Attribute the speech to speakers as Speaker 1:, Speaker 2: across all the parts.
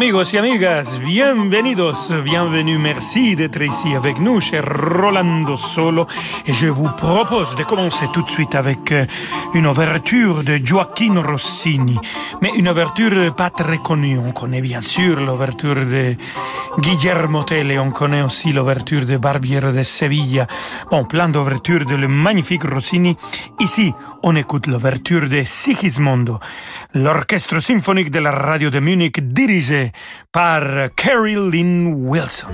Speaker 1: Amigos y amigas, bienvenidos, bienvenue, merci d'être ici avec nous, cher Rolando Solo. Et je vous propose de commencer tout de suite avec euh, une ouverture de Joaquin Rossini. Mais une ouverture pas très connue. On connaît bien sûr l'ouverture de Guillermo Tell on connaît aussi l'ouverture de Barbiere de Sevilla. Bon, plein d'ouvertures de le magnifique Rossini. Ici, on écoute l'ouverture de Sigismondo, l'orchestre symphonique de la radio de Munich dirigé par Carrie Lynn Wilson.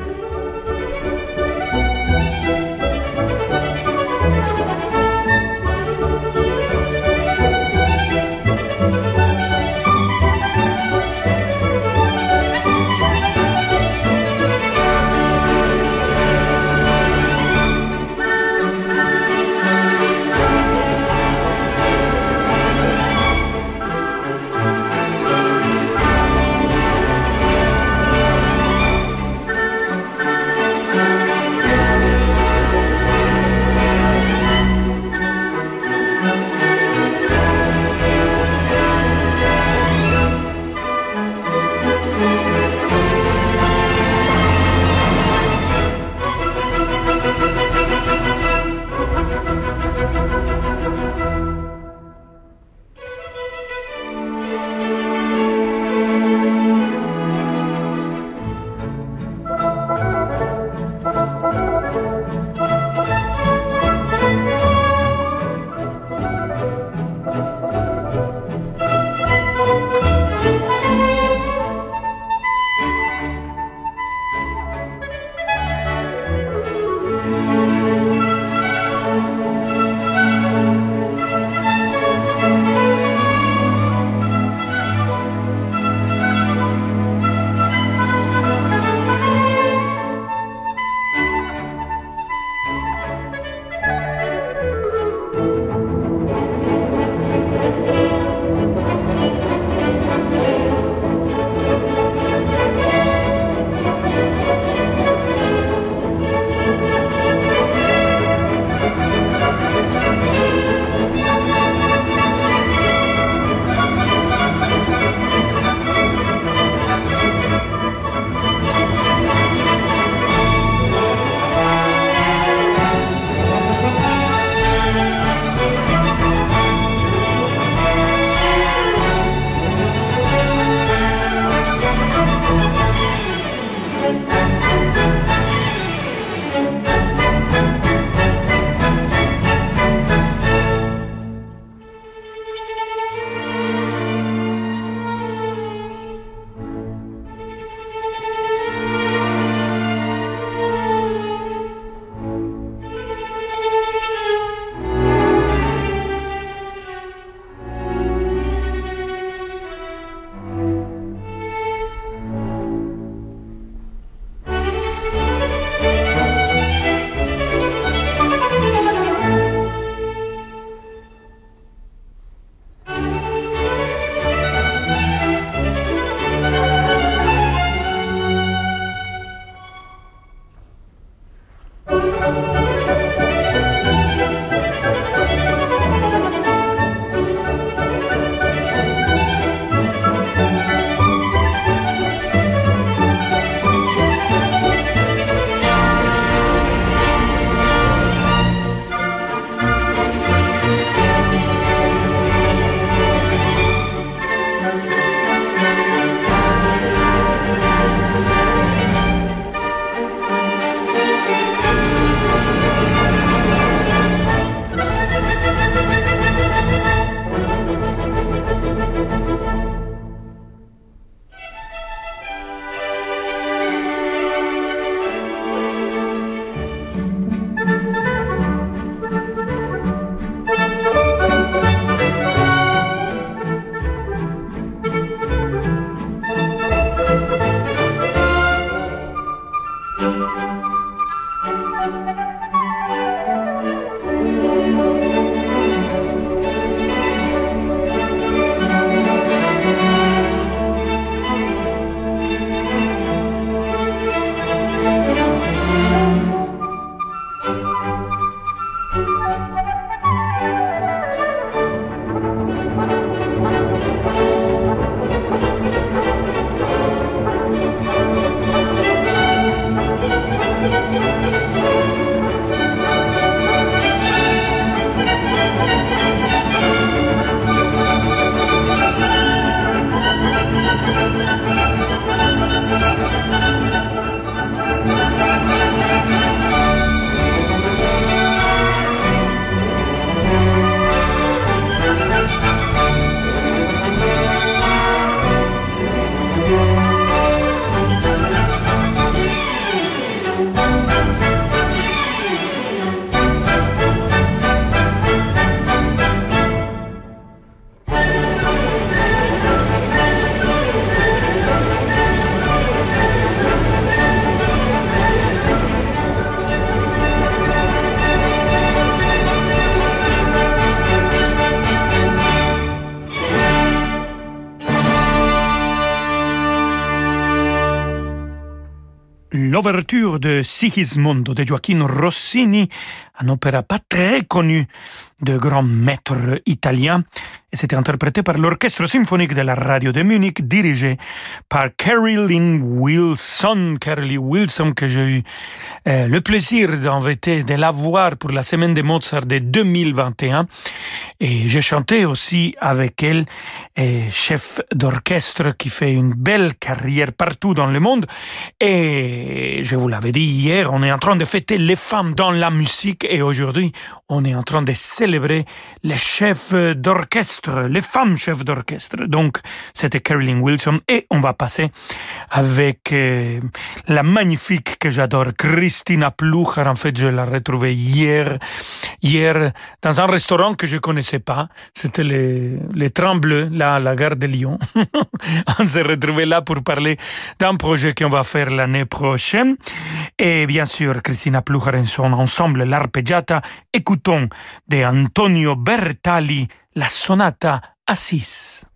Speaker 1: L'ouverture de Sigismondo de Gioacchino Rossini, un opéra pas très connu de grands maîtres italiens. C'était interprété par l'Orchestre symphonique de la radio de Munich, dirigé par Carolyn Wilson. Carolyn Wilson, que j'ai eu euh, le plaisir d'inviter, de la voir pour la semaine de Mozart de 2021. Et j'ai chanté aussi avec elle, et chef d'orchestre qui fait une belle carrière partout dans le monde. Et je vous l'avais dit hier, on est en train de fêter les femmes dans la musique et aujourd'hui, on est en train de célébrer les chefs d'orchestre, les femmes chefs d'orchestre. Donc, c'était Carolyn Wilson et on va passer avec euh, la magnifique que j'adore, Christina Plucher. En fait, je l'ai retrouvée hier, hier, dans un restaurant que je connaissais pas. C'était les, les Trembles, là, à la gare de Lyon. on s'est retrouvés là pour parler d'un projet qu'on va faire l'année prochaine. Et bien sûr, Christina Plucher et son ensemble, l'arpeggiata. Écoutons de Antonio Bertali la sonata Assis.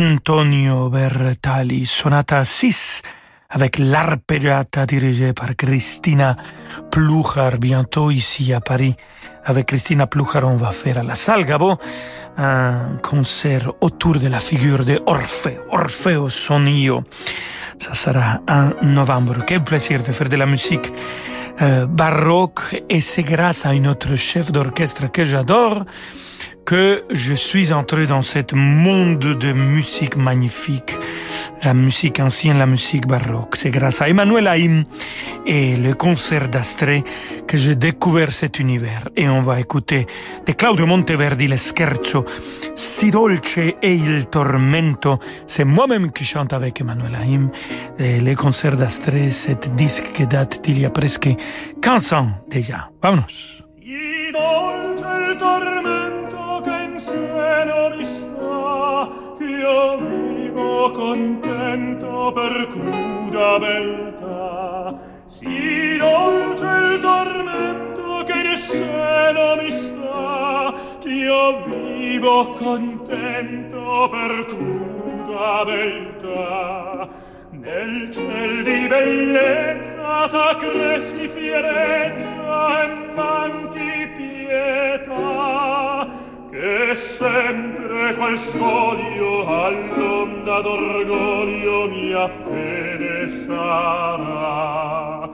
Speaker 2: Antonio Bertali, sonata 6 avec l'arpeggiata dirigée par Christina Pluchar, bientôt ici à Paris. Avec Christina Pluchar, on va faire à la salle Gabo un concert autour de la figure de Orfeo, Orfeo Sonio. Ça sera en novembre. Quel plaisir de faire de la musique euh, baroque et c'est grâce à une autre chef d'orchestre que j'adore que je suis entré dans ce monde de musique magnifique, la musique ancienne, la musique baroque. C'est grâce à Emmanuel Haïm et le concert d'Astrée que j'ai découvert cet univers. Et on va écouter de Claudio Monteverdi le scherzo Si dolce e il tormento. C'est moi-même qui chante avec Emmanuel Haïm. Le concert d'Astrée, cet disque qui date d'il y a presque 15 ans déjà. Vámonos.
Speaker 1: Si dolce tormento contento per cruda beltà. Si dolce il tormento che ne seno mi sta ch'io vivo contento per cruda beltà. Nel ciel di bellezza sacreschi fierezza e manchi pietà che sempre qual scoglio all'onda d'orgoglio mia fede sarà.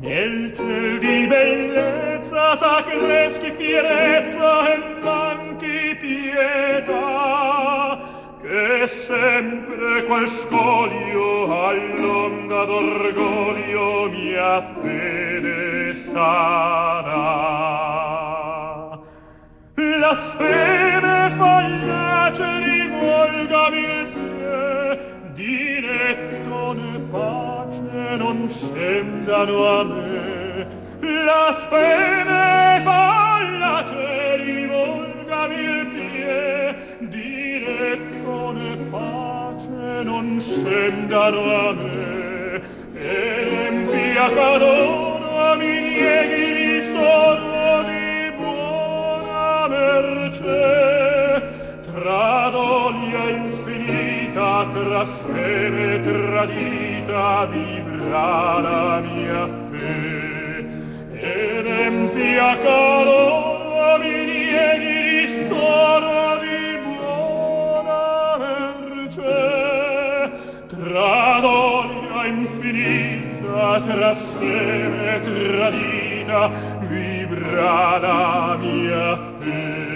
Speaker 1: Nel ciel di bellezza sa che fierezza e manchi pietà. Che sempre qual scoglio all'onda d'orgoglio mia fede sarà blasfeme fallace di volga pie diretto ne pace non sembrano a me. Blasfeme fallace di volga pie. Diretto ne pace non sembrano a me. E l'empia canona mi nieghi di storia luce tra doglia infinita tra speme tradita vivrà la mia fe. Ed empia calore mi diedi ristoro di buona merce. Tra doglia infinita tra speme tradita vivrà la mia fe.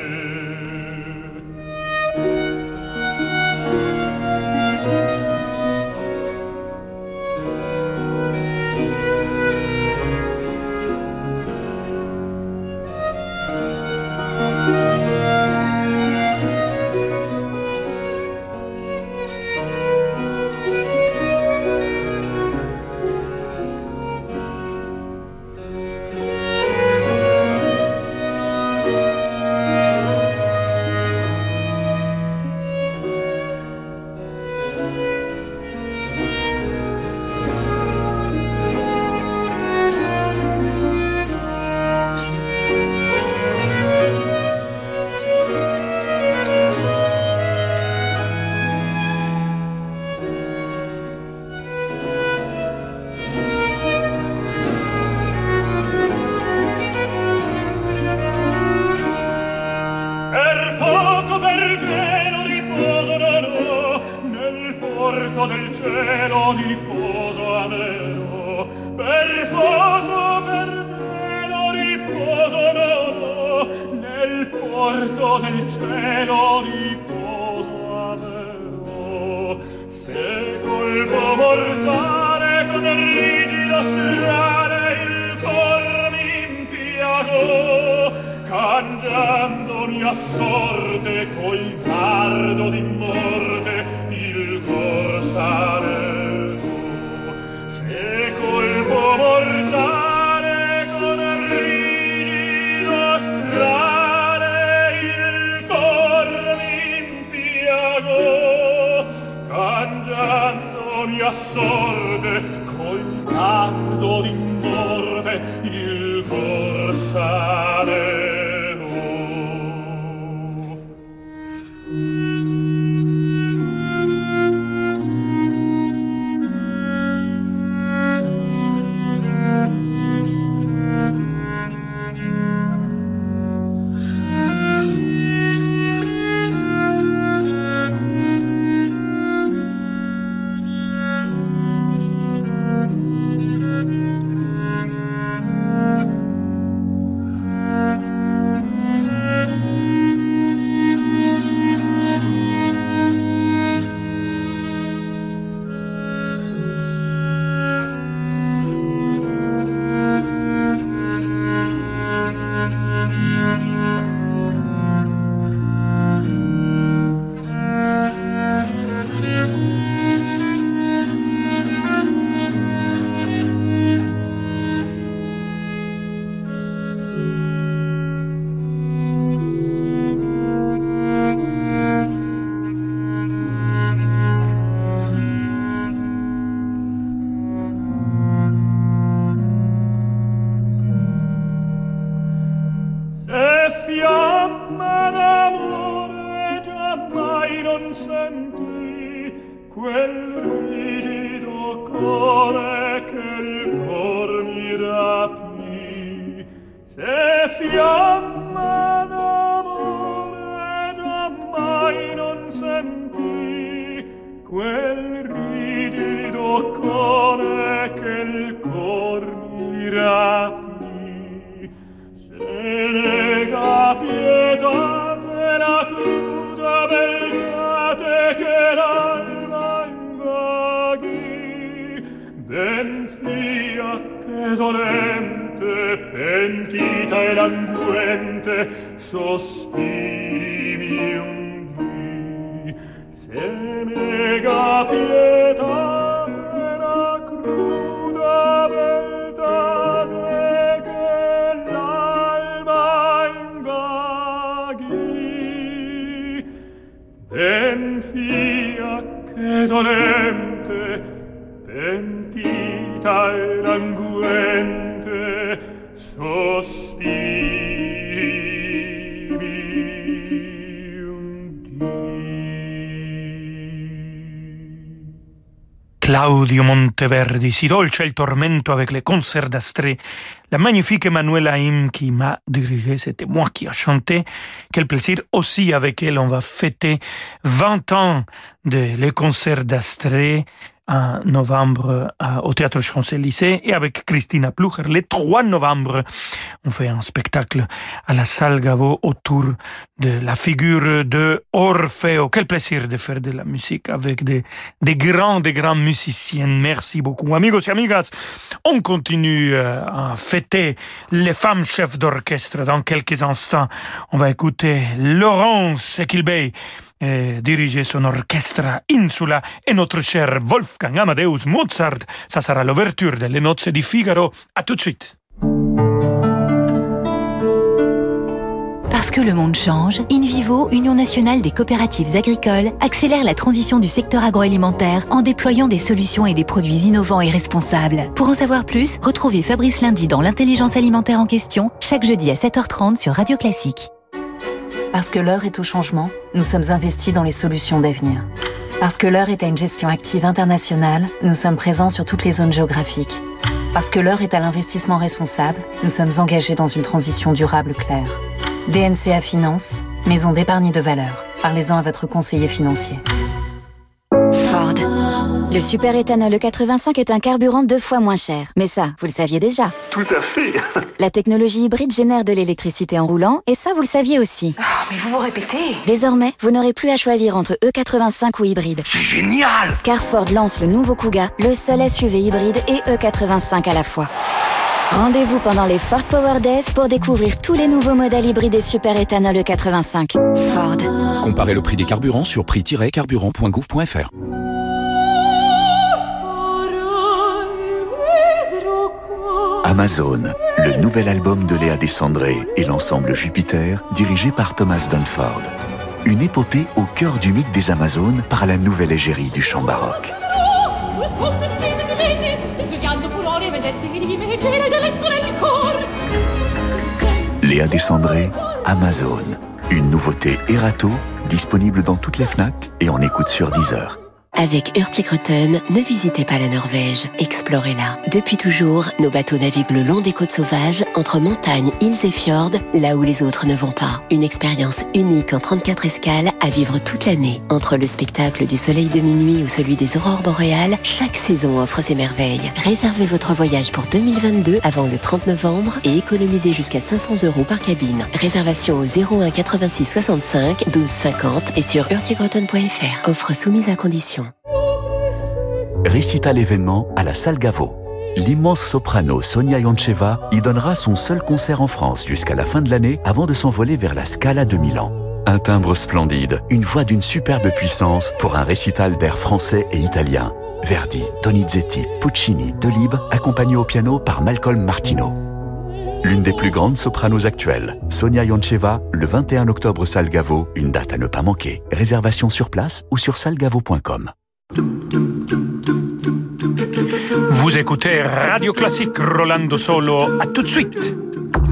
Speaker 3: e dolente, pentita e languente, sospiri mi un dì, se mega pieno,
Speaker 1: Claudio Monteverdi, si dolce il tormento avec les concerts d'Astrée. La magnifique Emmanuela Im qui m'a dirigé, c'était moi qui a chanté. Quel plaisir aussi avec elle, on va fêter 20 ans de les concerts d'Astrée en novembre au Théâtre Champs-Élysées et avec Christina Plucher. Le 3 novembre, on fait un spectacle à la salle Gaveau autour de la figure de Orfeo. Quel plaisir de faire de la musique avec des, des grands, des grands musiciens. Merci beaucoup. Amigos et amigas, on continue euh, à fêter les femmes chefs d'orchestre dans quelques instants. On va écouter Laurence Equilbey eh, diriger son orchestre Insula et notre cher Wolfgang Amadeus Mozart. Ça sera l'ouverture de Les Nozze di Figaro. À tout de suite.
Speaker 4: Parce que le monde change, InVivo, Union nationale des coopératives agricoles, accélère la transition du secteur agroalimentaire en déployant des solutions et des produits innovants et responsables. Pour en savoir plus, retrouvez Fabrice Lundi dans l'intelligence alimentaire en question, chaque jeudi à 7h30 sur Radio Classique.
Speaker 5: Parce que l'heure est au changement, nous sommes investis dans les solutions d'avenir. Parce que l'heure est à une gestion active internationale, nous sommes présents sur toutes les zones géographiques. Parce que l'heure est à l'investissement responsable, nous sommes engagés dans une transition durable claire. DNCA Finance, maison d'épargne de valeur. Parlez-en à votre conseiller financier.
Speaker 6: Le super éthanol E85 est un carburant deux fois moins cher. Mais ça, vous le saviez déjà.
Speaker 7: Tout à fait.
Speaker 6: La technologie hybride génère de l'électricité en roulant, et ça, vous le saviez aussi.
Speaker 8: Ah, mais vous vous répétez.
Speaker 6: Désormais, vous n'aurez plus à choisir entre E85 ou hybride.
Speaker 7: C'est génial
Speaker 6: Car Ford lance le nouveau Kuga, le seul SUV hybride et E85 à la fois. Rendez-vous pendant les Ford Power Days pour découvrir tous les nouveaux modèles hybrides et super éthanol E85. Ford.
Speaker 9: Comparez le prix des carburants sur prix-carburant.gouv.fr.
Speaker 10: Amazon, le nouvel album de Léa Descendré et l'ensemble Jupiter, dirigé par Thomas Dunford. Une épopée au cœur du mythe des Amazones par la nouvelle égérie du chant baroque. Léa Descendré, Amazon. Une nouveauté Erato, disponible dans toutes les FNAC et en écoute sur Deezer.
Speaker 11: Avec Hurtigruten, ne visitez pas la Norvège, explorez-la. Depuis toujours, nos bateaux naviguent le long des côtes sauvages, entre montagnes, îles et fjords, là où les autres ne vont pas. Une expérience unique en 34 escales à vivre toute l'année. Entre le spectacle du soleil de minuit ou celui des aurores boréales, chaque saison offre ses merveilles. Réservez votre voyage pour 2022 avant le 30 novembre et économisez jusqu'à 500 euros par cabine. Réservation au 01 86 65 12 50 et sur hurtigruten.fr. Offre soumise à condition.
Speaker 10: Récita l'événement à la salle Gaveau. L'immense soprano Sonia Yoncheva y donnera son seul concert en France jusqu'à la fin de l'année avant de s'envoler vers la Scala de Milan. Un timbre splendide, une voix d'une superbe puissance pour un récital d'air français et italien. Verdi, Donizetti, Puccini, Delibes, accompagné au piano par Malcolm Martino. L'une des plus grandes sopranos actuelles, Sonia Yoncheva, le 21 octobre salle Gaveau, une date à ne pas manquer. Réservation sur place ou sur salgavo.com.
Speaker 1: Vous écoutez Radio Classique Rolando Solo. À tout de suite.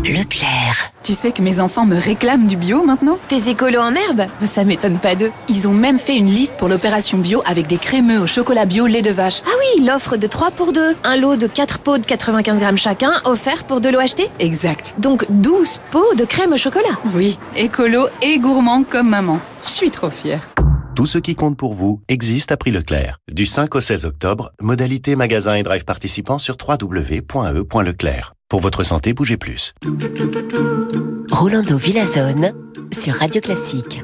Speaker 11: Leclerc.
Speaker 7: Tu sais que mes enfants me réclament du bio maintenant?
Speaker 8: Tes écolos en herbe? Ça m'étonne pas d'eux.
Speaker 7: Ils ont même fait une liste pour l'opération bio avec des crémeux au chocolat bio lait de vache.
Speaker 8: Ah oui, l'offre de 3 pour 2. Un lot de 4 pots de 95 grammes chacun, offert pour 2 lots achetés
Speaker 7: Exact.
Speaker 8: Donc 12 pots de crème au chocolat.
Speaker 7: Oui, écolo et gourmand comme maman. Je suis trop fière.
Speaker 12: Tout ce qui compte pour vous existe à prix Leclerc. Du 5 au 16 octobre, modalité magasin et drive participants sur www.e.leclerc. Pour votre santé, bougez plus.
Speaker 11: Rolando Villazone sur Radio Classique.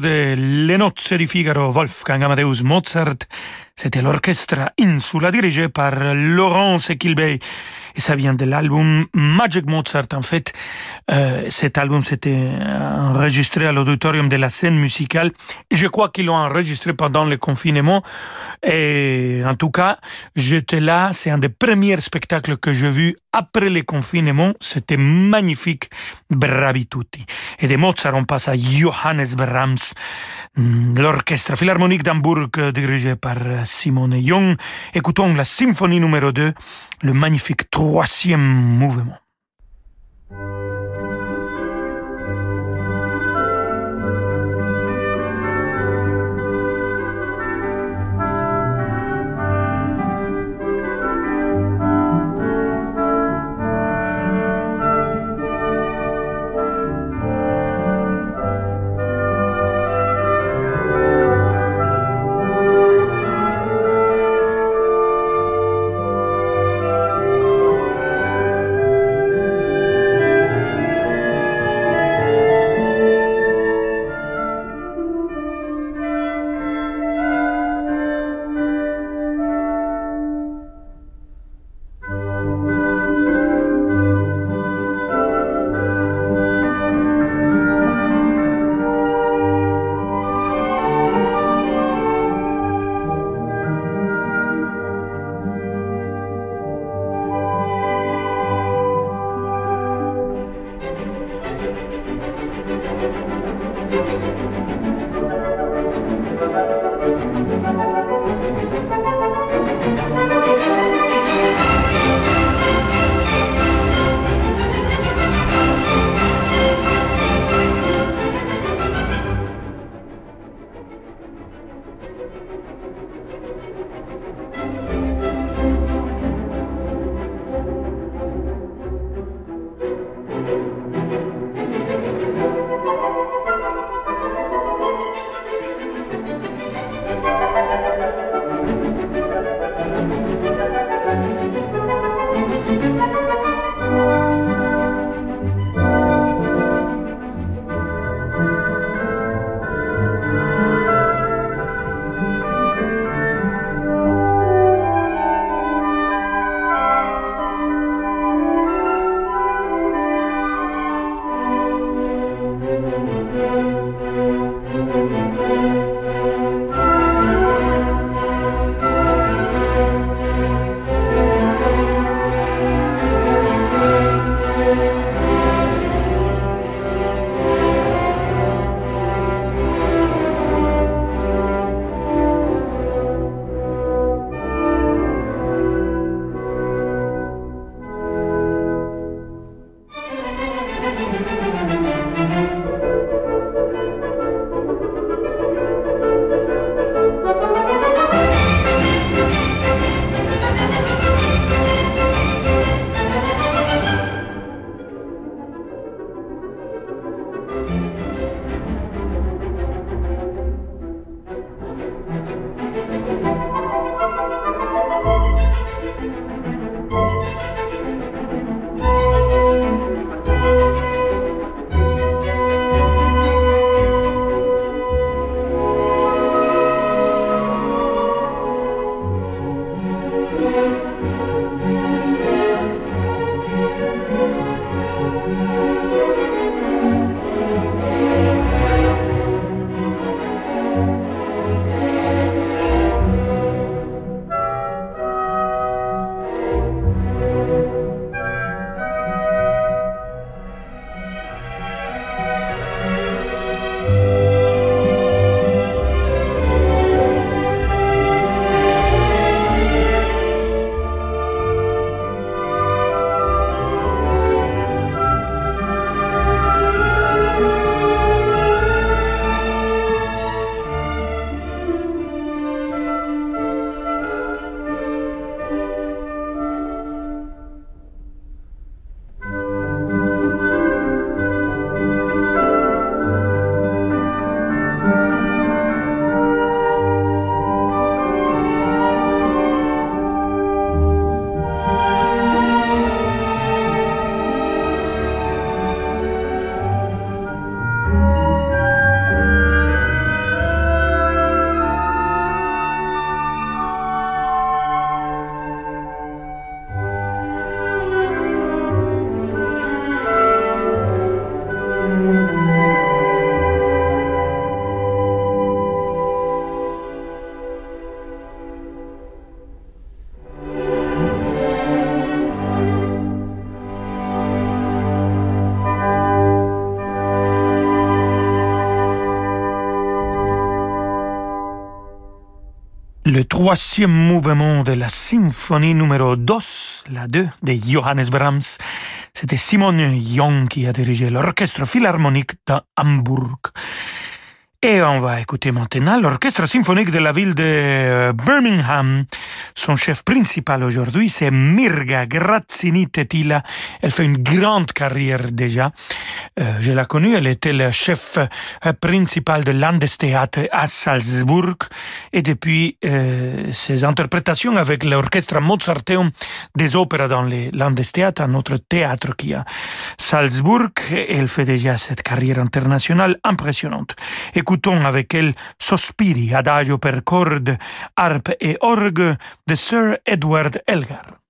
Speaker 1: De Les Nozze di Figaro Wolfgang Amadeus Mozart, c'était l'orchestre Insula dirigé par Laurence Equilbey et ça vient de l'album Magic Mozart. En fait, euh, cet album s'était enregistré à l'auditorium de la scène musicale. Je crois qu'ils l'ont enregistré pendant le confinement. Et en tout cas, j'étais là. C'est un des premiers spectacles que j'ai vu après le confinement. C'était magnifique. Bravi tutti. Et de Mozart, on passe à Johannes Brahms, l'orchestre philharmonique d'Hambourg dirigé par Simone Young. Écoutons la symphonie numéro 2 le magnifique troisième mouvement. Le troisième mouvement de la symphonie numéro 2, la 2 de Johannes Brahms. C'était Simon Young qui a dirigé l'orchestre philharmonique d'Hambourg. Et on va écouter maintenant l'orchestre symphonique de la ville de euh, Birmingham. Son chef principal aujourd'hui, c'est Mirga Grazzini Tetila. Elle fait une grande carrière déjà. Euh, je l'ai connue, elle était le chef euh, principal de Landestheater à Salzbourg. Et depuis ses interprétations avec l'orchestre Mozarteum des opéras dans les Landestheater, notre théâtre qui a Salzbourg, elle fait déjà cette carrière internationale impressionnante. Écoutons avec elle Sospiri, adagio per corde, harpe et orgue de Sir Edward Elgar.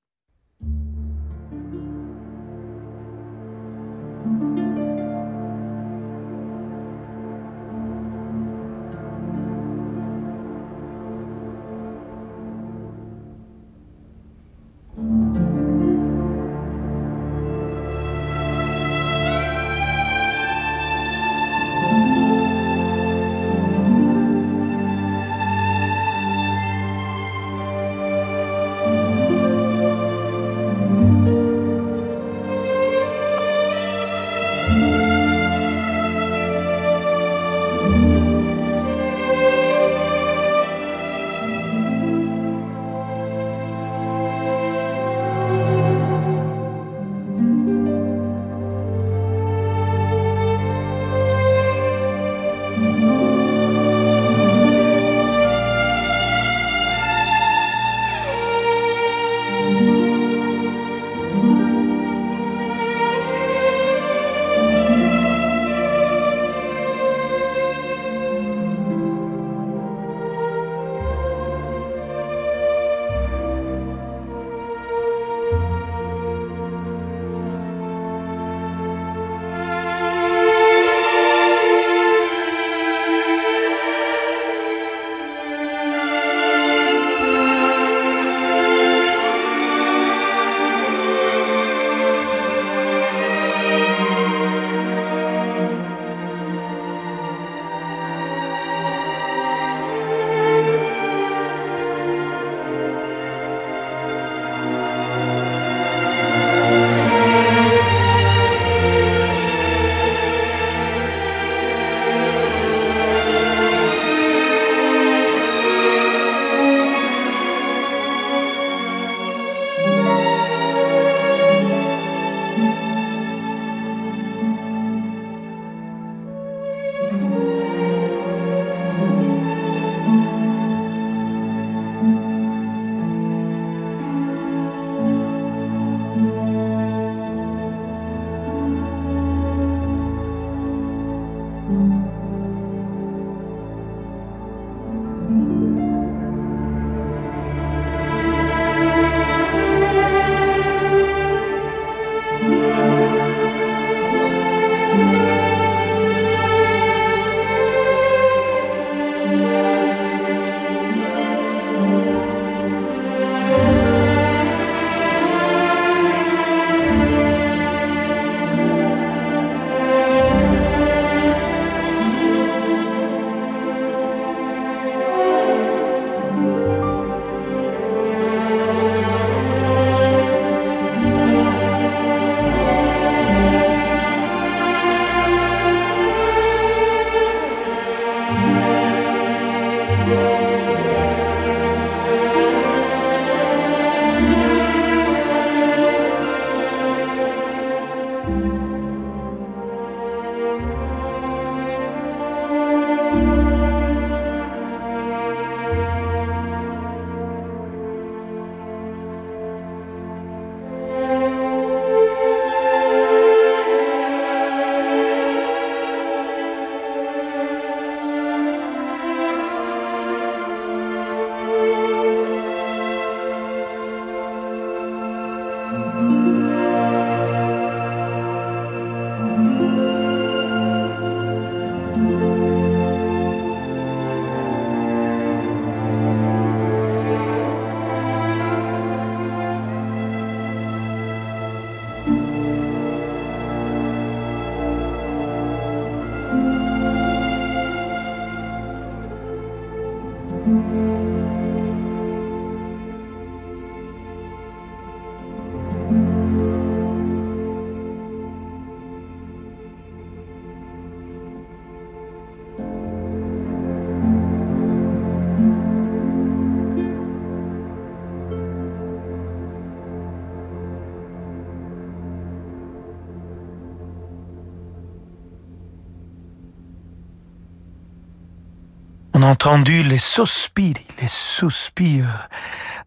Speaker 1: Entendu les sospiri, les souspirs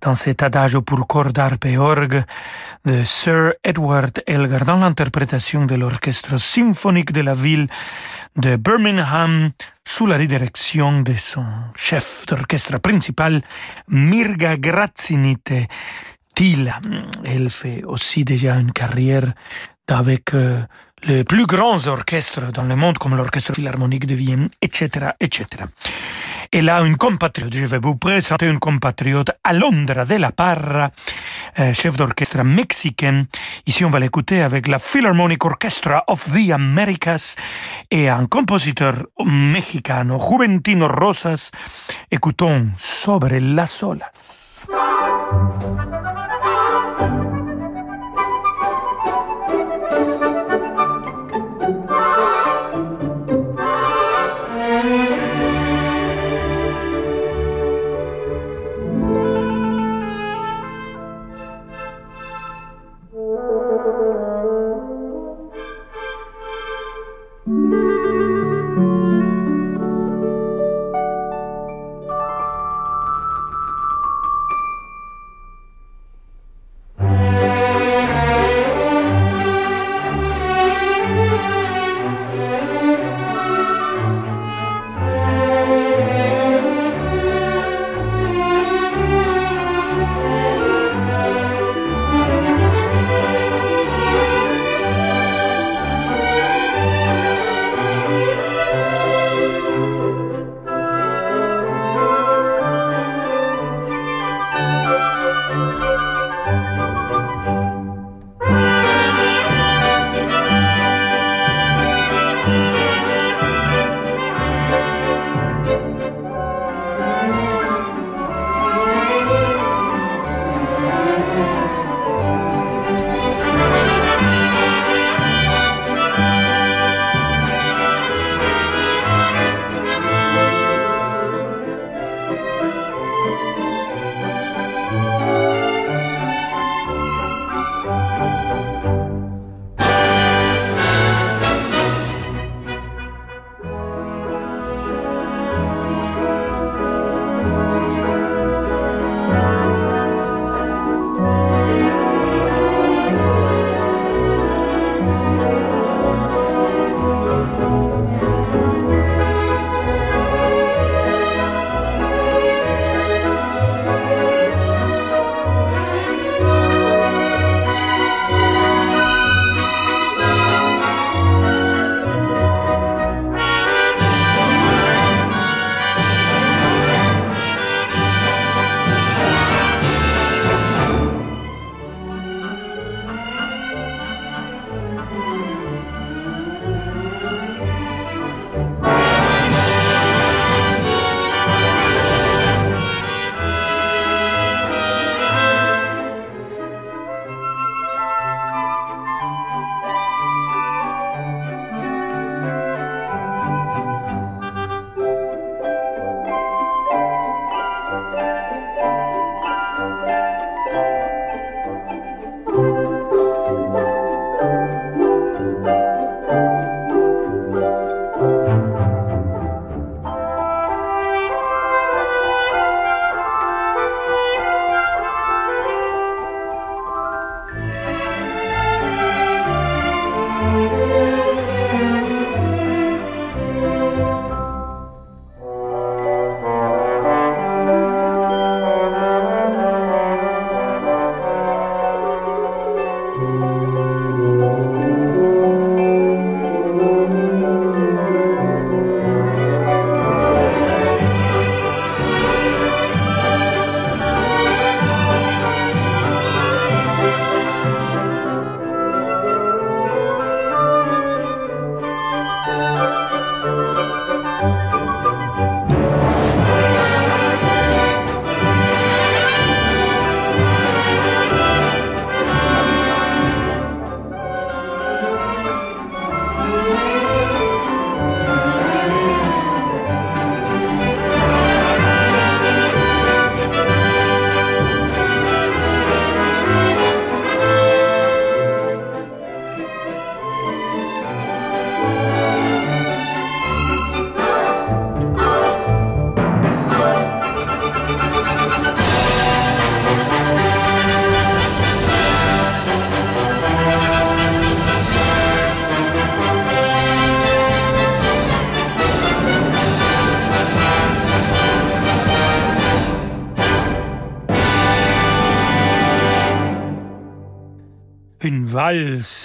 Speaker 1: dans cet adagio pour cordes, harpe et orgue de Sir Edward Elgar dans l'interprétation de l'orchestre symphonique de la ville de Birmingham sous la direction de son chef d'orchestre principal, Mirga Grazzinite Tila. Elle fait aussi déjà une carrière avec euh, les plus grands orchestres dans le monde, comme l'Orchestre Philharmonique de Vienne, etc., etc. Elle a une compatriote, je vais vous présenter une compatriote, Alondra de la Parra, euh, chef d'orchestre mexicain. Ici, on va l'écouter avec la Philharmonic Orchestra of the Americas et un compositeur mexicano, Juventino Rosas. Écoutons Sobre las olas.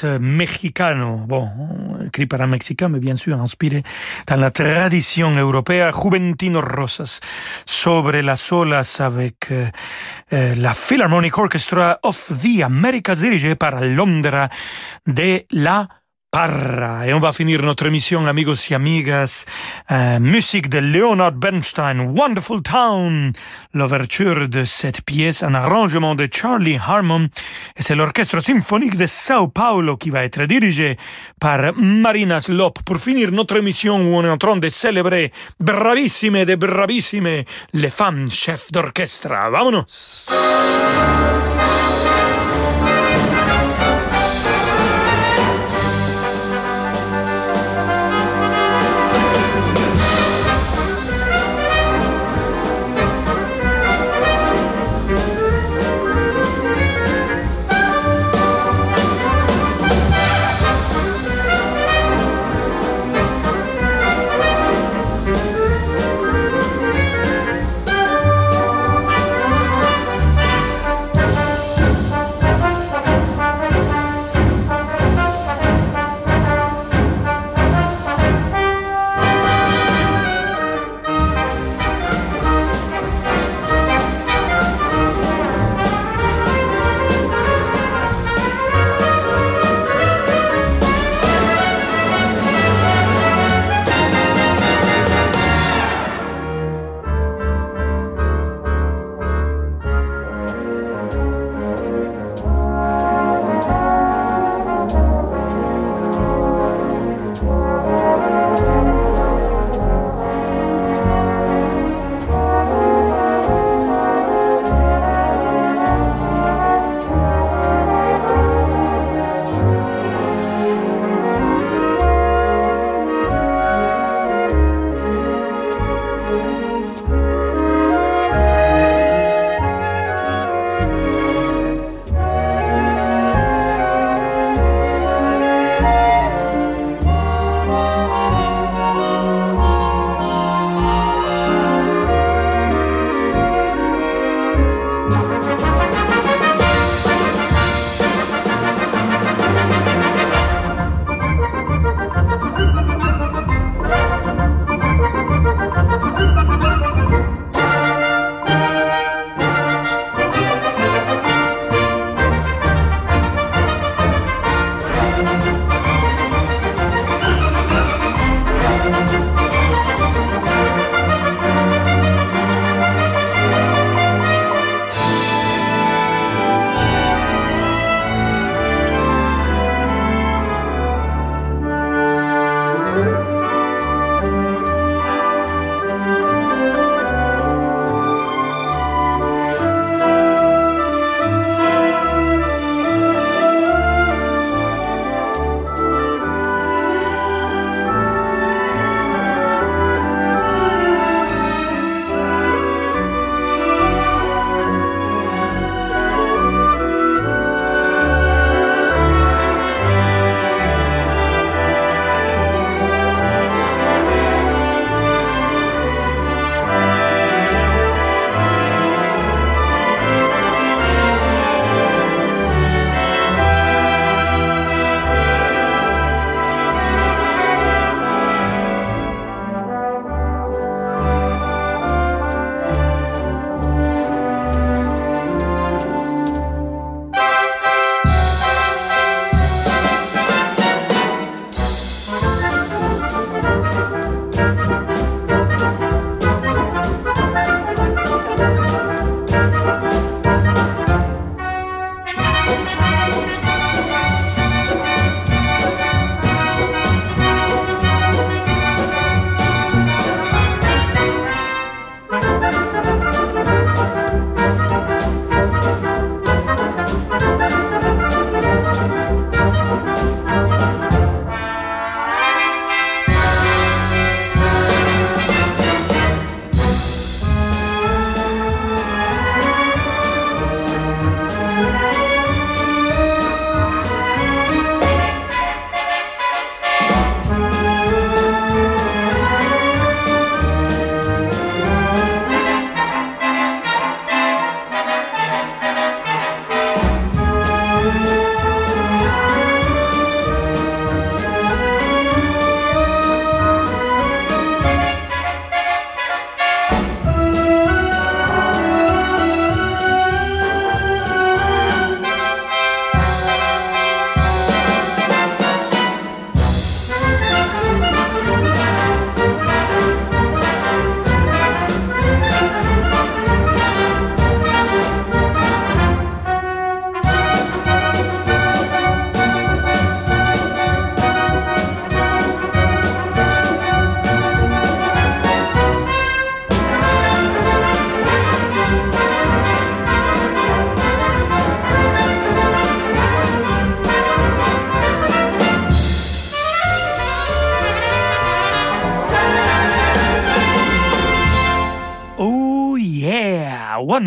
Speaker 1: Valse mexicano, bon, écrit par un Mexicain, mais bien sûr inspiré dans la tradition européenne, Juventino Rosas, sobre las olas avec euh, euh, la Philharmonic Orchestra of the Americas, dirigée par Londra de la Parra. Et on va finir notre émission, amigos y amigas. Euh, musique de Leonard Bernstein, Wonderful Town. L'ouverture de cette pièce, un arrangement de Charlie Harmon. Et c'est l'orchestre symphonique de Sao Paulo qui va être dirigé par Marina Slop pour finir notre émission où on est en train de célébrer bravissime de bravissime les femmes chefs d'orchestre. Vamonos!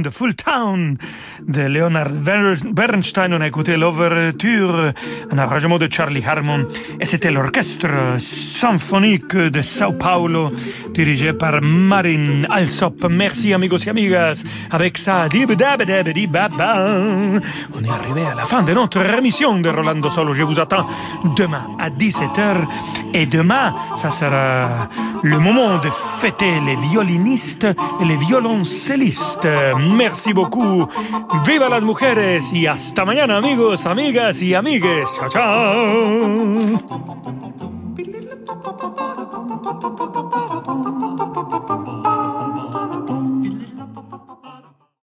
Speaker 1: Wonderful Town de Leonard Bernstein. On a écouté l'ouverture, un arrangement de Charlie Harmon. Et c'était l'orchestre symphonique de Sao Paulo, dirigé par Marin Alsop. Merci, amigos et amigas. Avec ça, on est arrivé à la fin de notre émission de Rolando Solo. Je vous attends demain à 17h. Et demain, ça sera le moment de fêter les violinistes et les violoncellistes. Merci beaucoup. Viva las mujeres y hasta mañana amigos, amigas y amigues. Chao, chao.